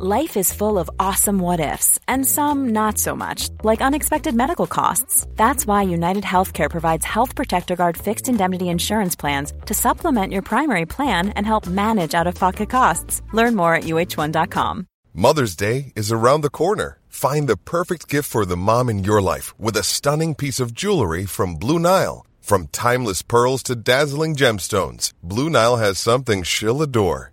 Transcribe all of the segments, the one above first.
Life is full of awesome what ifs, and some not so much, like unexpected medical costs. That's why United Healthcare provides Health Protector Guard fixed indemnity insurance plans to supplement your primary plan and help manage out of pocket costs. Learn more at uh1.com. Mother's Day is around the corner. Find the perfect gift for the mom in your life with a stunning piece of jewelry from Blue Nile. From timeless pearls to dazzling gemstones, Blue Nile has something she'll adore.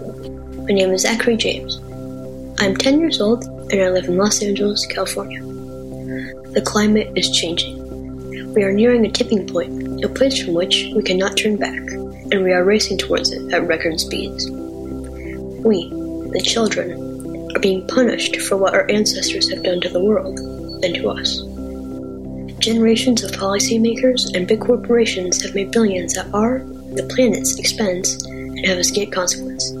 my name is Zachary James. I'm 10 years old and I live in Los Angeles, California. The climate is changing. We are nearing a tipping point, a place from which we cannot turn back, and we are racing towards it at record speeds. We, the children, are being punished for what our ancestors have done to the world and to us. Generations of policymakers and big corporations have made billions at our, the planet's, expense and have escaped consequence.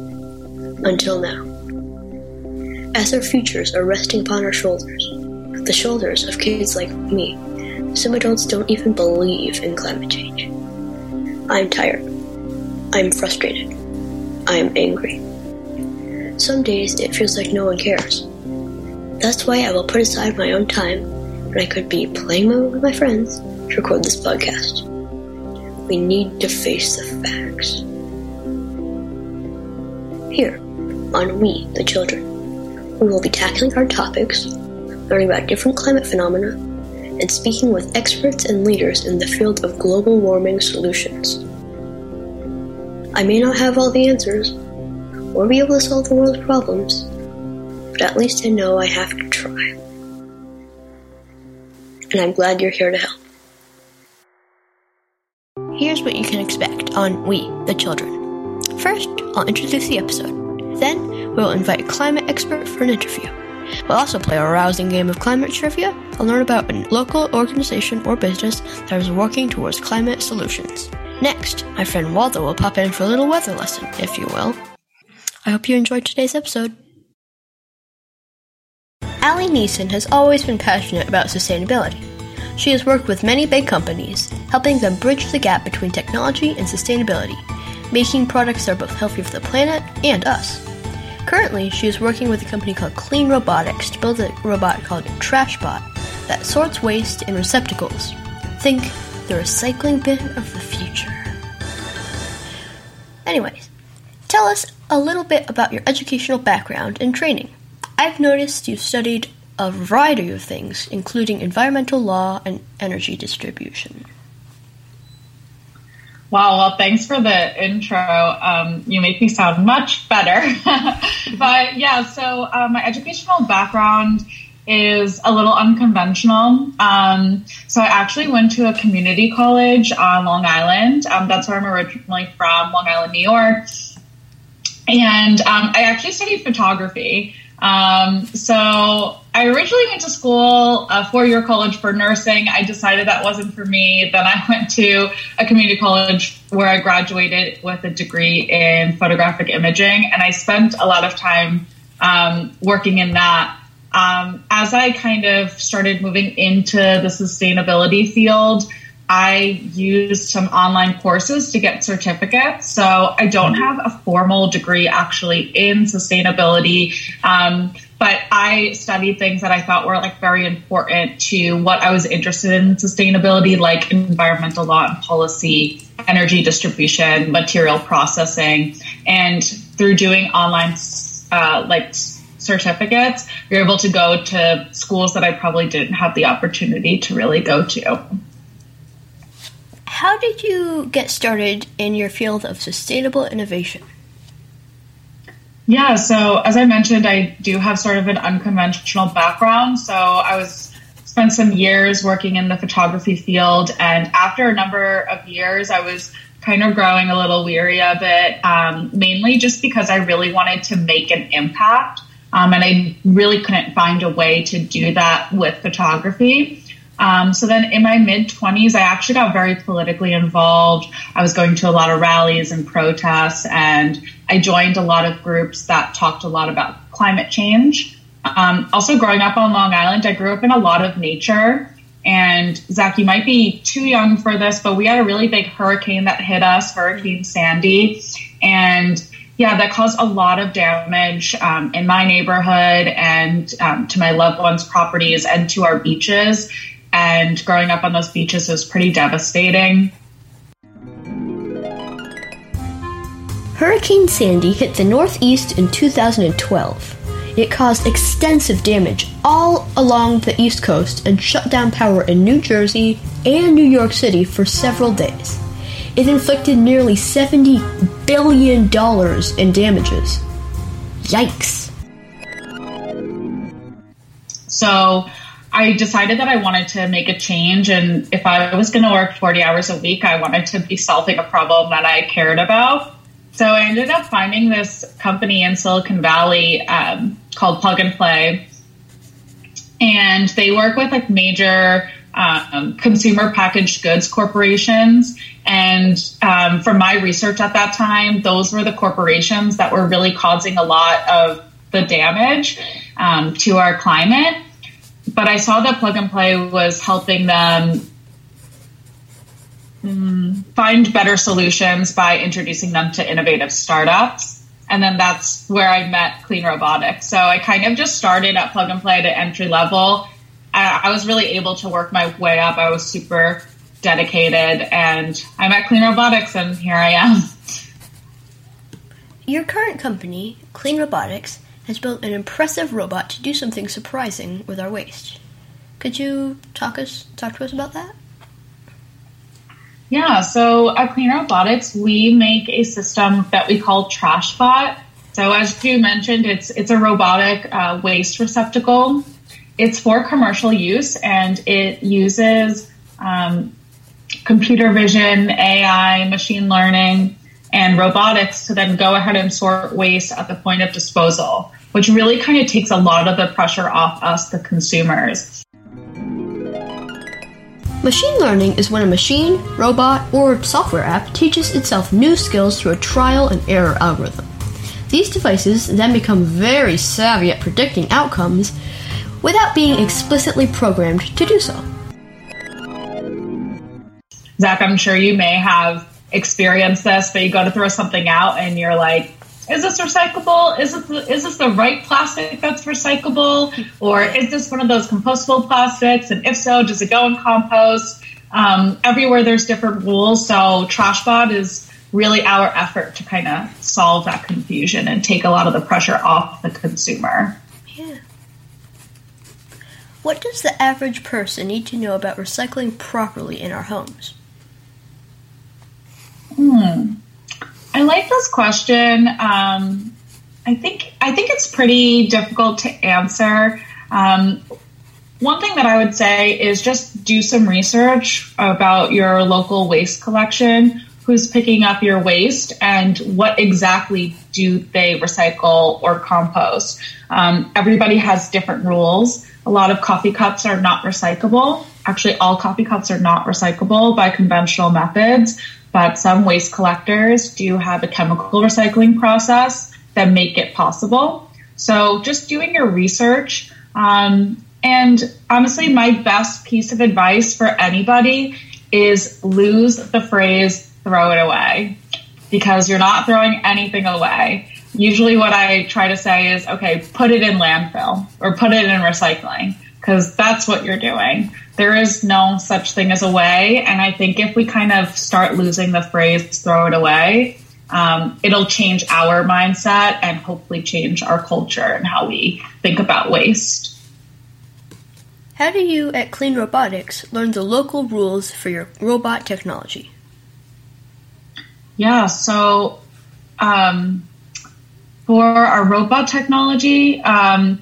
Until now. As our futures are resting upon our shoulders, the shoulders of kids like me, some adults don't even believe in climate change. I'm tired. I'm frustrated. I'm angry. Some days it feels like no one cares. That's why I will put aside my own time when I could be playing with my friends to record this podcast. We need to face the facts. Here, on We, the Children, we will be tackling hard topics, learning about different climate phenomena, and speaking with experts and leaders in the field of global warming solutions. I may not have all the answers, or be able to solve the world's problems, but at least I know I have to try. And I'm glad you're here to help. Here's what you can expect on We, the Children. First, I'll introduce the episode. Then, we'll invite a climate expert for an interview. We'll also play a rousing game of climate trivia and learn about a local organization or business that is working towards climate solutions. Next, my friend Waldo will pop in for a little weather lesson, if you will. I hope you enjoyed today's episode. Ali Niesen has always been passionate about sustainability. She has worked with many big companies, helping them bridge the gap between technology and sustainability, making products that are both healthy for the planet and us. Currently, she is working with a company called Clean Robotics to build a robot called TrashBot that sorts waste in receptacles. Think the recycling bin of the future. Anyways, tell us a little bit about your educational background and training. I've noticed you've studied a variety of things, including environmental law and energy distribution. Wow, well, thanks for the intro. Um, you make me sound much better. but yeah, so uh, my educational background is a little unconventional. Um, so I actually went to a community college on Long Island. Um, that's where I'm originally from, Long Island, New York. And um, I actually studied photography. Um, so I originally went to school, a four year college for nursing. I decided that wasn't for me. Then I went to a community college where I graduated with a degree in photographic imaging. And I spent a lot of time um, working in that. Um, as I kind of started moving into the sustainability field, I used some online courses to get certificates. So I don't have a formal degree actually in sustainability. Um, but I studied things that I thought were like very important to what I was interested in sustainability, like environmental law and policy, energy distribution, material processing. And through doing online, uh, like certificates, you're able to go to schools that I probably didn't have the opportunity to really go to. how did you get started in your field of sustainable innovation? Yeah, so as I mentioned, I do have sort of an unconventional background. So I was spent some years working in the photography field, and after a number of years, I was kind of growing a little weary of it, um, mainly just because I really wanted to make an impact. Um, and I really couldn't find a way to do that with photography. Um, so then in my mid 20s, I actually got very politically involved. I was going to a lot of rallies and protests, and I joined a lot of groups that talked a lot about climate change. Um, also, growing up on Long Island, I grew up in a lot of nature. And Zach, you might be too young for this, but we had a really big hurricane that hit us, Hurricane Sandy. And yeah, that caused a lot of damage um, in my neighborhood and um, to my loved ones' properties and to our beaches. And growing up on those beaches was pretty devastating. Hurricane Sandy hit the Northeast in 2012. It caused extensive damage all along the East Coast and shut down power in New Jersey and New York City for several days. It inflicted nearly $70 billion in damages. Yikes. So I decided that I wanted to make a change. And if I was going to work 40 hours a week, I wanted to be solving a problem that I cared about. So I ended up finding this company in Silicon Valley um, called Plug and Play. And they work with like major um, consumer packaged goods corporations. And um, from my research at that time, those were the corporations that were really causing a lot of the damage um, to our climate. But I saw that Plug and Play was helping them mm, find better solutions by introducing them to innovative startups. And then that's where I met Clean Robotics. So I kind of just started at Plug and Play at entry level. I, I was really able to work my way up. I was super dedicated and I'm at Clean Robotics and here I am. Your current company, Clean Robotics, has built an impressive robot to do something surprising with our waste. Could you talk us talk to us about that? Yeah, so at Clean Robotics, we make a system that we call TrashBot. So as you mentioned, it's it's a robotic uh, waste receptacle. It's for commercial use, and it uses um, computer vision, AI, machine learning, and robotics to then go ahead and sort waste at the point of disposal, which really kind of takes a lot of the pressure off us, the consumers. Machine learning is when a machine, robot, or software app teaches itself new skills through a trial and error algorithm. These devices then become very savvy at predicting outcomes without being explicitly programmed to do so. Zach, I'm sure you may have experienced this, but you go to throw something out and you're like, is this recyclable? Is this, the, is this the right plastic that's recyclable? Or is this one of those compostable plastics? And if so, does it go in compost? Um, everywhere there's different rules. So TrashBot is really our effort to kind of solve that confusion and take a lot of the pressure off the consumer. Yeah. What does the average person need to know about recycling properly in our homes? Hmm. I like this question. Um, I think I think it's pretty difficult to answer. Um, one thing that I would say is just do some research about your local waste collection. Who's picking up your waste and what exactly do they recycle or compost? Um, everybody has different rules. A lot of coffee cups are not recyclable. Actually, all coffee cups are not recyclable by conventional methods but some waste collectors do have a chemical recycling process that make it possible. So just doing your research. Um, and honestly, my best piece of advice for anybody is lose the phrase throw it away because you're not throwing anything away. Usually what I try to say is, okay, put it in landfill or put it in recycling because that's what you're doing there is no such thing as a way. And I think if we kind of start losing the phrase throw it away, um, it'll change our mindset and hopefully change our culture and how we think about waste. How do you at Clean Robotics learn the local rules for your robot technology? Yeah, so um, for our robot technology, um,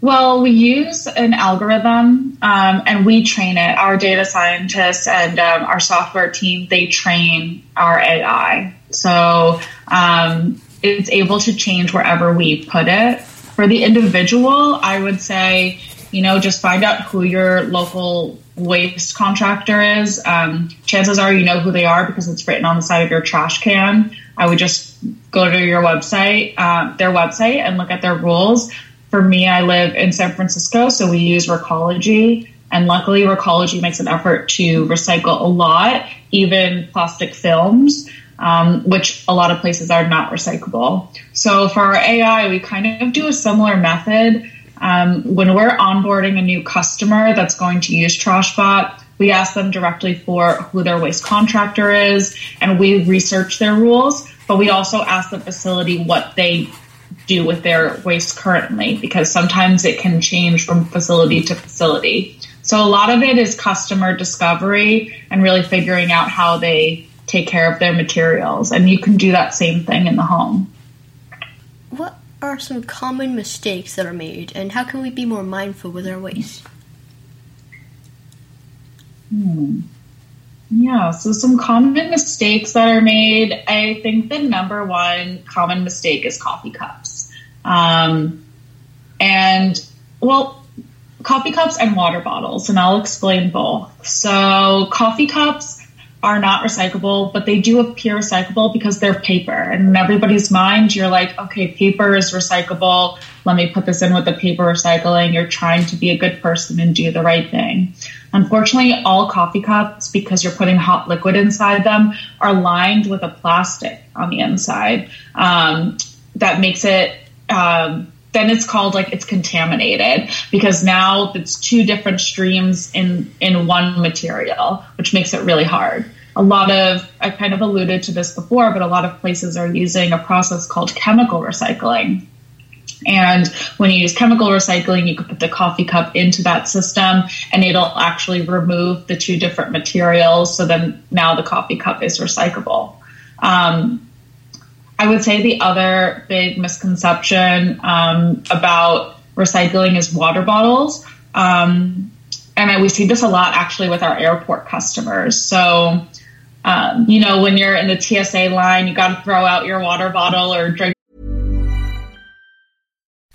well, we use an algorithm um, and we train it. Our data scientists and um, our software team, they train our AI. So um, it's able to change wherever we put it. For the individual, I would say, you know, just find out who your local waste contractor is. Um, chances are you know who they are because it's written on the side of your trash can. I would just go to your website, uh, their website, and look at their rules. For me, I live in San Francisco, so we use Recology. And luckily, Recology makes an effort to recycle a lot, even plastic films, um, which a lot of places are not recyclable. So for our AI, we kind of do a similar method. Um, when we're onboarding a new customer that's going to use TrashBot, we ask them directly for who their waste contractor is, and we research their rules. But we also ask the facility what they do with their waste currently because sometimes it can change from facility to facility. So a lot of it is customer discovery and really figuring out how they take care of their materials. And you can do that same thing in the home. What are some common mistakes that are made and how can we be more mindful with our waste? Hmm. Yeah, so some common mistakes that are made. I think the number one common mistake is coffee cups. Um, and, well, coffee cups and water bottles, and I'll explain both. So, coffee cups are not recyclable, but they do appear recyclable because they're paper. And in everybody's mind, you're like, okay, paper is recyclable. Let me put this in with the paper recycling. You're trying to be a good person and do the right thing. Unfortunately, all coffee cups, because you're putting hot liquid inside them, are lined with a plastic on the inside. Um, that makes it, um, then it's called like it's contaminated because now it's two different streams in in one material, which makes it really hard. A lot of I kind of alluded to this before, but a lot of places are using a process called chemical recycling and when you use chemical recycling, you can put the coffee cup into that system and it'll actually remove the two different materials. So then now the coffee cup is recyclable. Um, I would say the other big misconception um, about recycling is water bottles. Um, and we see this a lot actually with our airport customers. So, um, you know, when you're in the TSA line, you got to throw out your water bottle or drink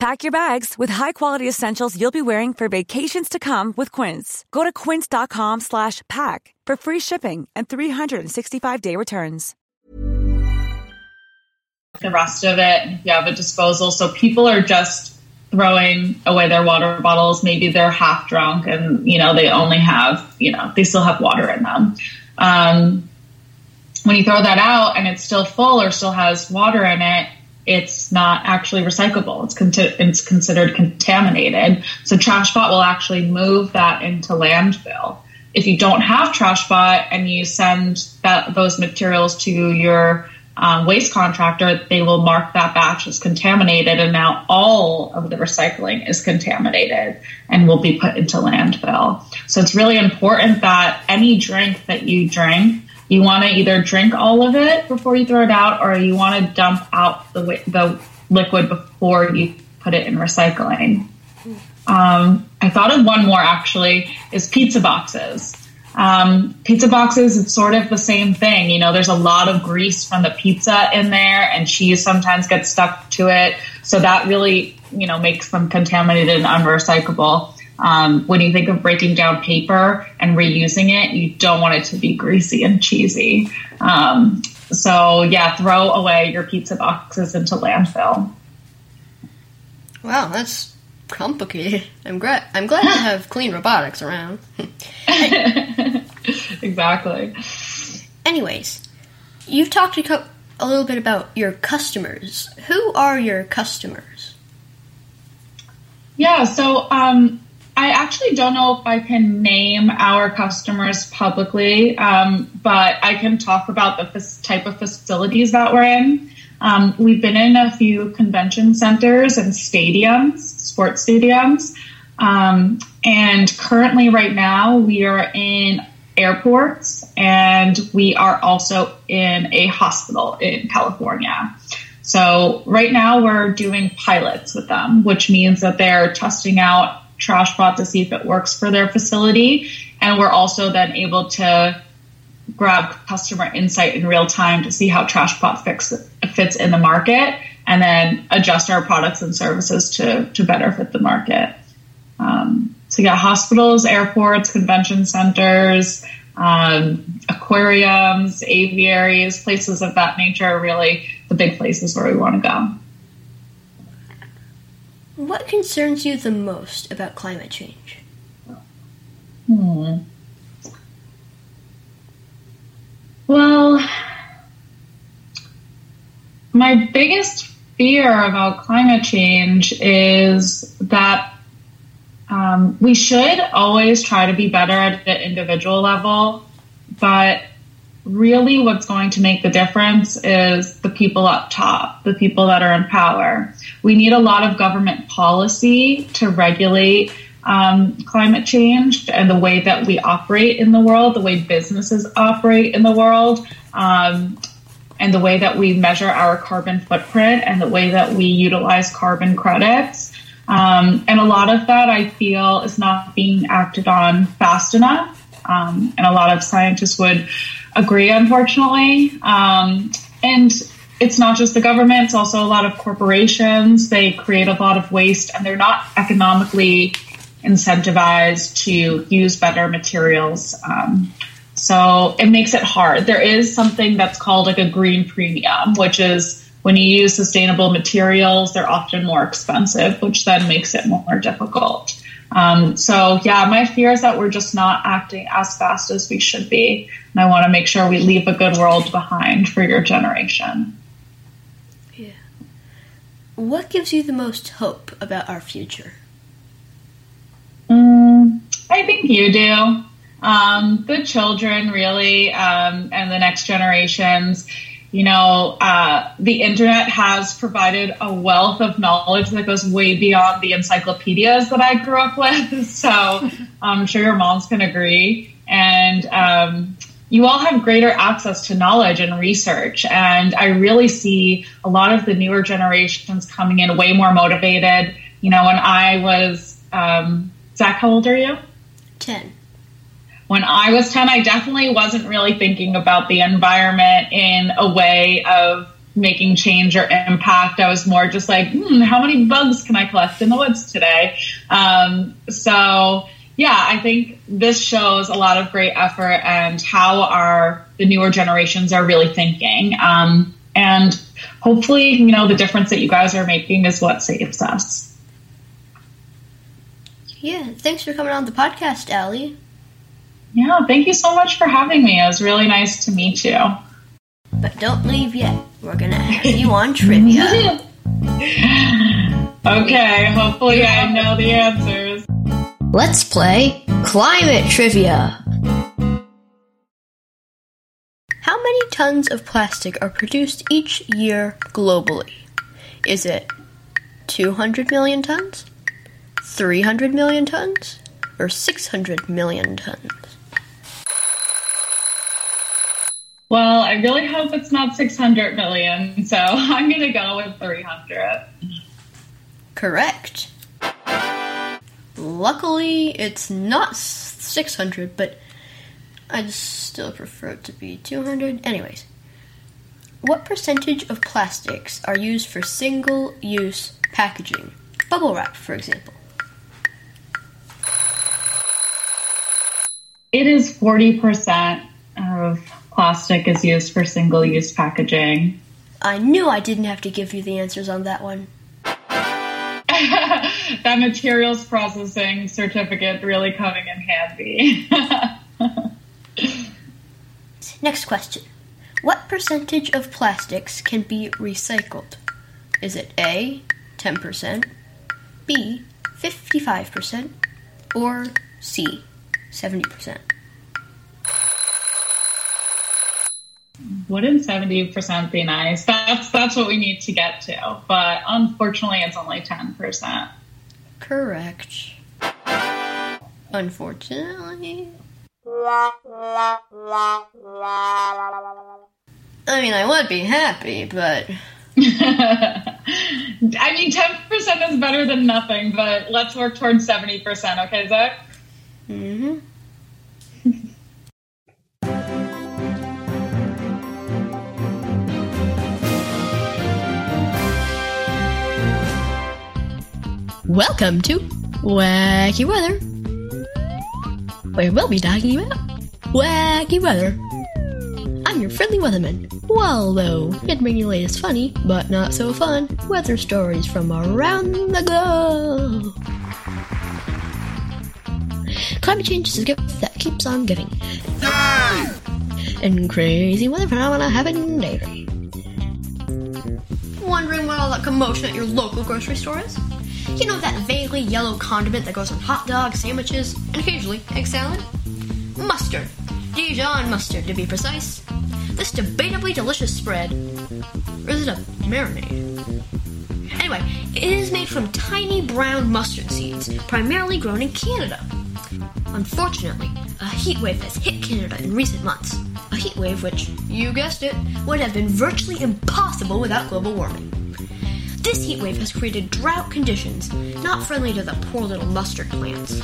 Pack your bags with high-quality essentials you'll be wearing for vacations to come with Quince. Go to quince.com slash pack for free shipping and 365-day returns. The rest of it, if you have a disposal, so people are just throwing away their water bottles. Maybe they're half drunk and, you know, they only have, you know, they still have water in them. Um, when you throw that out and it's still full or still has water in it, it's not actually recyclable. It's, con- it's considered contaminated. So TrashBot will actually move that into landfill. If you don't have TrashBot and you send that, those materials to your um, waste contractor, they will mark that batch as contaminated, and now all of the recycling is contaminated and will be put into landfill. So it's really important that any drink that you drink you want to either drink all of it before you throw it out, or you want to dump out the the liquid before you put it in recycling. Um, I thought of one more actually is pizza boxes. Um, pizza boxes, it's sort of the same thing. You know, there's a lot of grease from the pizza in there, and cheese sometimes gets stuck to it. So that really, you know, makes them contaminated and unrecyclable. Um, when you think of breaking down paper and reusing it, you don't want it to be greasy and cheesy. Um, so yeah, throw away your pizza boxes into landfill. Wow, that's complicated. I'm glad. I'm glad to have clean robotics around. exactly. Anyways, you've talked a, co- a little bit about your customers. Who are your customers? Yeah, so um, I actually don't know if I can name our customers publicly, um, but I can talk about the f- type of facilities that we're in. Um, we've been in a few convention centers and stadiums, sports stadiums. Um, and currently, right now, we are in airports and we are also in a hospital in California. So, right now, we're doing pilots with them, which means that they're testing out TrashBot to see if it works for their facility. And we're also then able to grab customer insight in real time to see how TrashBot fix, fits in the market and then adjust our products and services to, to better fit the market. Um, so yeah, hospitals, airports, convention centers, um, aquariums, aviaries, places of that nature are really the big places where we want to go. What concerns you the most about climate change? Hmm. Well, my biggest fear about climate change is that um, we should always try to be better at the individual level, but really what's going to make the difference is the people up top, the people that are in power. We need a lot of government policy to regulate um, climate change and the way that we operate in the world, the way businesses operate in the world, um, and the way that we measure our carbon footprint and the way that we utilize carbon credits. Um, and a lot of that I feel is not being acted on fast enough. Um, and a lot of scientists would agree, unfortunately. Um, and it's not just the government, it's also a lot of corporations. They create a lot of waste and they're not economically incentivized to use better materials. Um, so it makes it hard. There is something that's called like a green premium, which is when you use sustainable materials, they're often more expensive, which then makes it more difficult. Um, so yeah, my fear is that we're just not acting as fast as we should be. And I want to make sure we leave a good world behind for your generation. Yeah. What gives you the most hope about our future? Mm, I think you do. Um, the children, really, um, and the next generations. You know, uh, the internet has provided a wealth of knowledge that goes way beyond the encyclopedias that I grew up with. So I'm sure your moms can agree. And um, you all have greater access to knowledge and research. And I really see a lot of the newer generations coming in way more motivated. You know, when I was, um, Zach, how old are you? 10 when I was 10, I definitely wasn't really thinking about the environment in a way of making change or impact. I was more just like, hmm, how many bugs can I collect in the woods today? Um, so, yeah, I think this shows a lot of great effort and how our the newer generations are really thinking. Um, and hopefully, you know, the difference that you guys are making is what saves us. Yeah, thanks for coming on the podcast, Ali. Yeah, thank you so much for having me. It was really nice to meet you. But don't leave yet. We're going to have you on trivia. okay, hopefully I know the answers. Let's play climate trivia. How many tons of plastic are produced each year globally? Is it 200 million tons, 300 million tons, or 600 million tons? Well, I really hope it's not 600 million, so I'm going to go with 300. Correct. Luckily, it's not 600, but I'd still prefer it to be 200. Anyways, what percentage of plastics are used for single use packaging? Bubble wrap, for example. It is 40% of plastic is used for single use packaging. I knew I didn't have to give you the answers on that one. that materials processing certificate really coming in handy. Next question. What percentage of plastics can be recycled? Is it A, 10%, B, 55%, or C, 70%? Wouldn't 70% be nice? That's that's what we need to get to. But unfortunately it's only 10%. Correct. Unfortunately. I mean, I would be happy, but. I mean, 10% is better than nothing, but let's work towards 70%, okay, Zach? Mm hmm. Welcome to Wacky Weather, where we'll be talking about wacky weather. I'm your friendly weatherman, Waldo, to bring you the latest funny, but not so fun, weather stories from around the globe. Climate change is a gift that keeps on giving. And crazy weather phenomena happen daily. Wondering what all that commotion at your local grocery store is? You know that vaguely yellow condiment that goes on hot dogs, sandwiches, and occasionally egg salad? Mustard. Dijon mustard, to be precise. This debatably delicious spread. Or is it a marinade? Anyway, it is made from tiny brown mustard seeds, primarily grown in Canada. Unfortunately, a heat wave has hit Canada in recent months. A heat wave which, you guessed it, would have been virtually impossible without global warming. This heat wave has created drought conditions not friendly to the poor little mustard plants.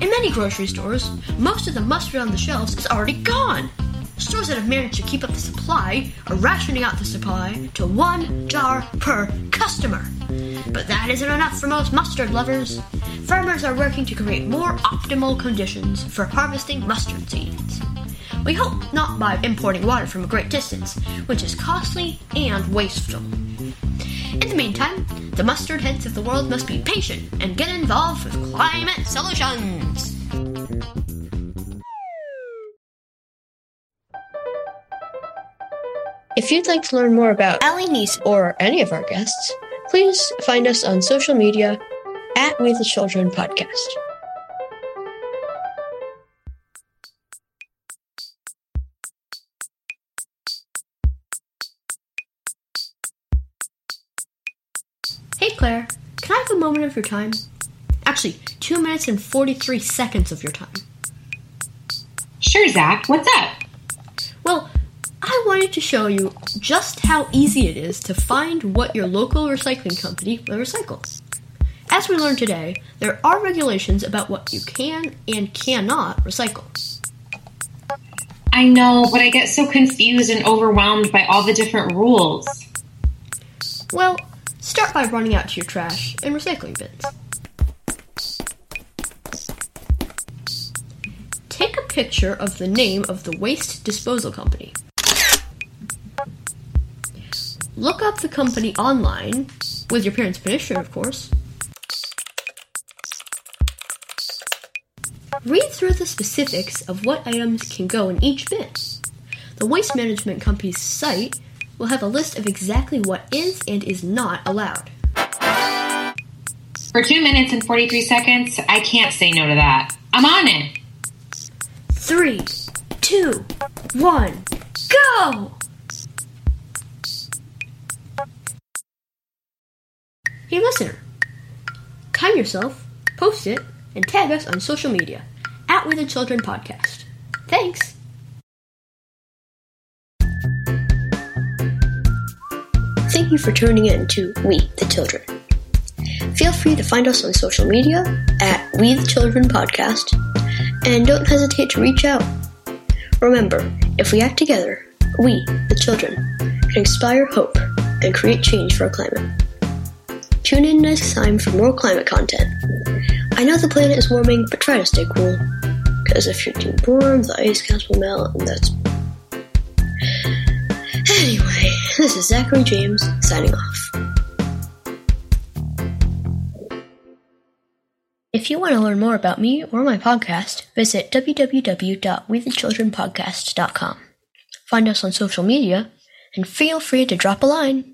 In many grocery stores, most of the mustard on the shelves is already gone. Stores that have managed to keep up the supply are rationing out the supply to one jar per customer. But that isn't enough for most mustard lovers. Farmers are working to create more optimal conditions for harvesting mustard seeds. We hope not by importing water from a great distance, which is costly and wasteful. In the meantime, the mustard heads of the world must be patient and get involved with climate solutions. If you'd like to learn more about Ali Neese or any of our guests, please find us on social media at We the Children Podcast. Hey Claire, can I have a moment of your time? Actually, two minutes and 43 seconds of your time. Sure, Zach. What's up? Wanted to show you just how easy it is to find what your local recycling company will recycle. As we learned today, there are regulations about what you can and cannot recycle. I know, but I get so confused and overwhelmed by all the different rules. Well, start by running out to your trash and recycling bins. Take a picture of the name of the waste disposal company. Look up the company online, with your parents' permission, of course. Read through the specifics of what items can go in each bin. The waste management company's site will have a list of exactly what is and is not allowed. For two minutes and 43 seconds, I can't say no to that. I'm on it. Three, two, one, go! Time yourself, post it, and tag us on social media at We the Children Podcast. Thanks! Thank you for tuning in to We the Children. Feel free to find us on social media at We the Children Podcast And don't hesitate to reach out. Remember, if we act together, we, the children, can inspire hope and create change for our climate. Tune in next time for more climate content. I know the planet is warming, but try to stay cool. Because if you're too warm, the ice caps will melt, and that's. Anyway, this is Zachary James signing off. If you want to learn more about me or my podcast, visit www.wethechildrenpodcast.com. Find us on social media, and feel free to drop a line.